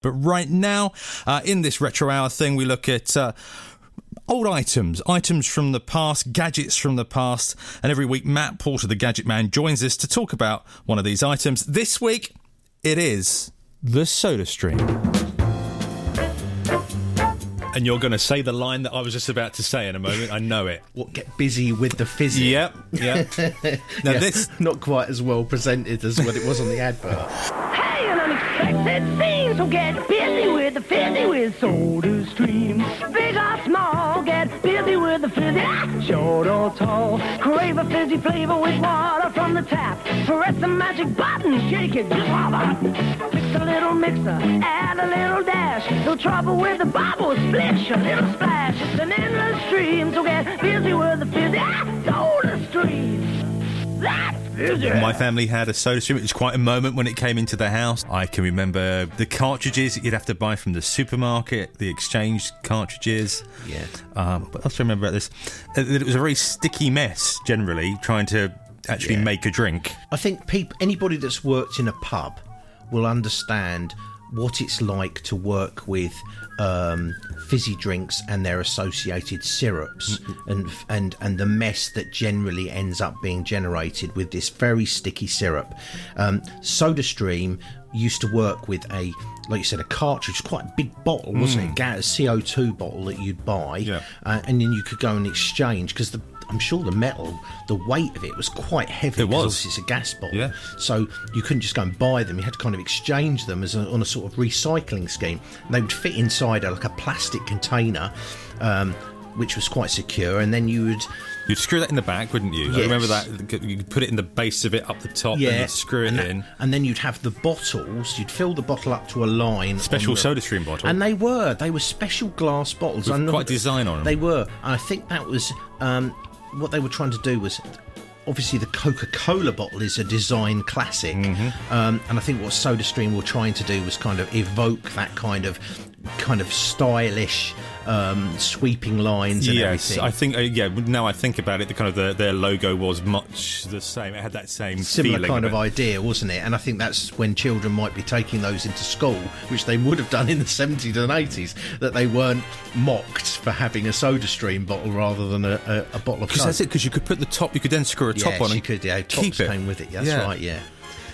But right now, uh, in this retro hour thing, we look at uh, old items, items from the past, gadgets from the past. And every week, Matt Porter, the Gadget Man, joins us to talk about one of these items. This week, it is the Soda Stream. And you're going to say the line that I was just about to say in a moment. I know it. What get busy with the fizzy? Yep, yep. now Yeah, this not quite as well presented as what it was on the advert. An unexpected so get busy with the fizzy with soda streams. Big or small, get busy with the fizzy. Short or tall, crave a fizzy flavor with water from the tap. Press the magic button, shake it, just hop Mix a little mixer, add a little dash. No trouble with the bubbles, splish a little splash. It's an endless stream, so get busy with the fizzy. Soda streams. That's. My family had a soda stream. It was quite a moment when it came into the house. I can remember the cartridges you'd have to buy from the supermarket, the exchange cartridges. Yeah. Um, what else do I remember about this? Uh, that it was a very sticky mess, generally, trying to actually Yeah. make a drink. I think peop- anybody that's worked in a pub will understand what it's like to work with um, fizzy drinks and their associated syrups and and and the mess that generally ends up being generated with this very sticky syrup. Um, SodaStream used to work with a like you said a cartridge quite a big bottle wasn't it Ga- a co2 bottle that you'd buy Yeah. uh, and then you could go and exchange because the I'm sure the metal, the weight of it was quite heavy. It was. It's a gas bottle. Yeah. So you couldn't just go and buy them. You had to kind of exchange them as a, on a sort of recycling scheme. And they would fit inside a, like a plastic container, um, which was quite secure. And then you would, You'd screw that in the back, wouldn't you? I Yes. remember that. You could put it in the base of it up the top yeah, and you'd screw it and that- in. and then you'd have the bottles. You'd fill the bottle up to a line. Special the- soda stream bottle. And they were. They were special glass bottles. With quite design on 'em. They were. And I think that was um, what they were trying to do was. Obviously, the Coca-Cola bottle is a design classic, Mm-hmm. um, and I think what SodaStream were trying to do was kind of evoke that kind of, kind of stylish, um, sweeping lines and Yes, everything. I think. Uh, yeah, now I think about it, the kind of the, their logo was much the same. It had that same similar kind of it. idea, wasn't it? And I think that's when children might be taking those into school, which they would have done in the 70s and 80s, that they weren't mocked for having a soda stream bottle rather than a, a, a bottle of Because that's it. Because you could put the top. You could then screw a top yeah, on you could, yeah, keep tops it. came with it. That's Yeah. right, yeah.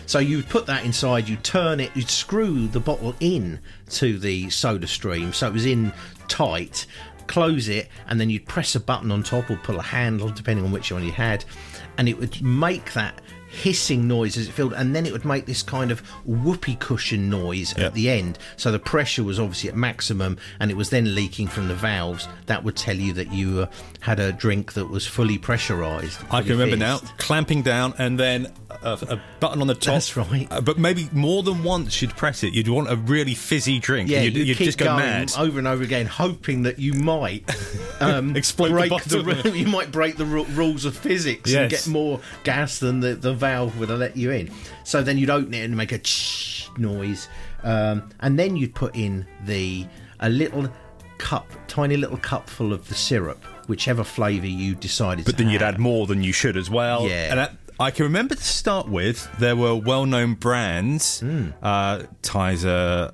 So you put that inside, you turn it, you'd screw the bottle in to the soda stream, so it was in tight, close it, and then you'd press a button on top or pull a handle, depending on which one you had, and it would make that hissing noise as it filled, and then it would make this kind of whoopee cushion noise at the end. So the pressure was obviously at maximum, and it was then leaking from the valves. That would tell you that you uh, had a drink that was fully pressurized. I can remember now clamping down and then a, a button on the top. That's right. Uh, but maybe more than once you'd press it. You'd want a really fizzy drink. Yeah, and you'd, you you'd keep just go going mad. over and over again, hoping that you might um, Explode the break bottle. ru- you might break the ru- rules of physics and get more gas than the, the valve would have let you in. So then you'd open it and make a ch noise, um, and then you'd put in the a little cup, tiny little cupful of the syrup, whichever flavour you decided. But then you'd add more than you should as well. Yeah. And that, I can remember to start with, there were well known brands, Hmm. uh, Tizer,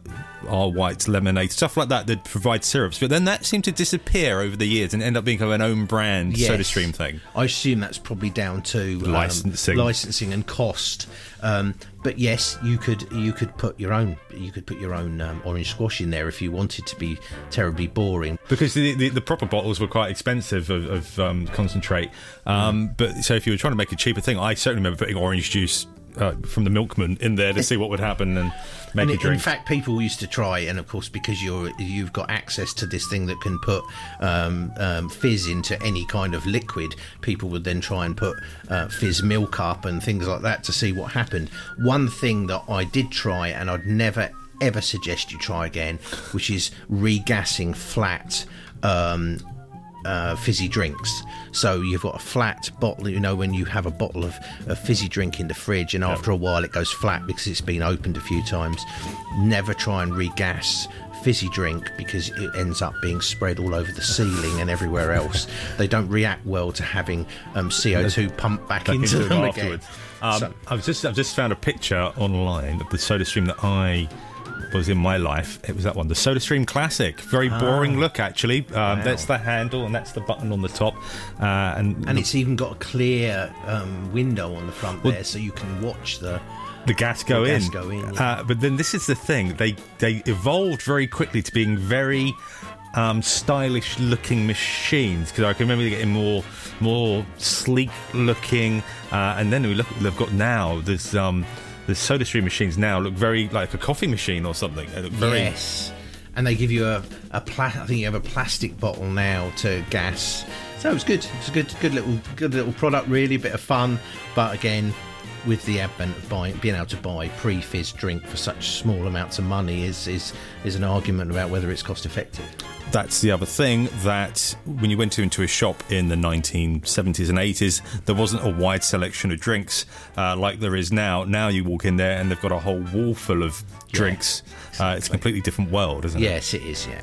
R. White Lemonade, stuff like that that provide syrups. But then that seemed to disappear over the years and end up being kind of an own brand Yes. soda stream thing. I assume that's probably down to um, Licensing. licensing and cost. Um, but yes, you could you could put your own you could put your own um, orange squash in there if you wanted to be terribly boring. Because the, the, the proper bottles were quite expensive of, of um, concentrate. Um, But so if you were trying to make a cheaper thing, I certainly remember putting orange juice uh, from the milkman in there to see what would happen and make And a in- drink. in fact, people used to try, and of course, because you're you've got access to this thing that can put um, um, fizz into any kind of liquid, people would then try and put uh, fizz milk up and things like that to see what happened. One thing that I did try, and I'd never ever suggest you try again, which is regassing flat. Um, uh, fizzy drinks. So you've got a flat bottle, you know, when you have a bottle of a fizzy drink in the fridge, and after a while it goes flat because it's been opened a few times. Never try and regas fizzy drink because it ends up being spread all over the ceiling and everywhere else. they don't react well to having um, CO2 pumped back, back into, into them them again. Um, So- I've just I've just found a picture online of the soda stream that I was in my life, it was that one, the SodaStream Classic. Very boring look, actually. Um, Wow. That's the handle, and that's the button on the top, uh, and And it's even got a clear um, window on the front there, so you can watch the. the gas go The in. gas go in, yeah. uh, but then this is the thing: they they evolved very quickly to being very um, stylish looking machines. Because I can remember they're getting more more sleek looking, uh, and then we look they've got now this. Um, the soda stream machines now look very like a coffee machine or something. They look very Yes. And they give you a, a pla- I think you have a plastic bottle now to gas. So it's good. It's a good good little good little product, really, a bit of fun. But again, with the advent of buying, being able to buy pre-fizz drink for such small amounts of money is is is an argument about whether it's cost effective. That's the other thing that when you went to, into a shop in the 1970s and 80s, there wasn't a wide selection of drinks uh, like there is now. Now you walk in there and they've got a whole wall full of drinks. Uh, it's a completely different world, isn't it? Yes, it is. Yeah.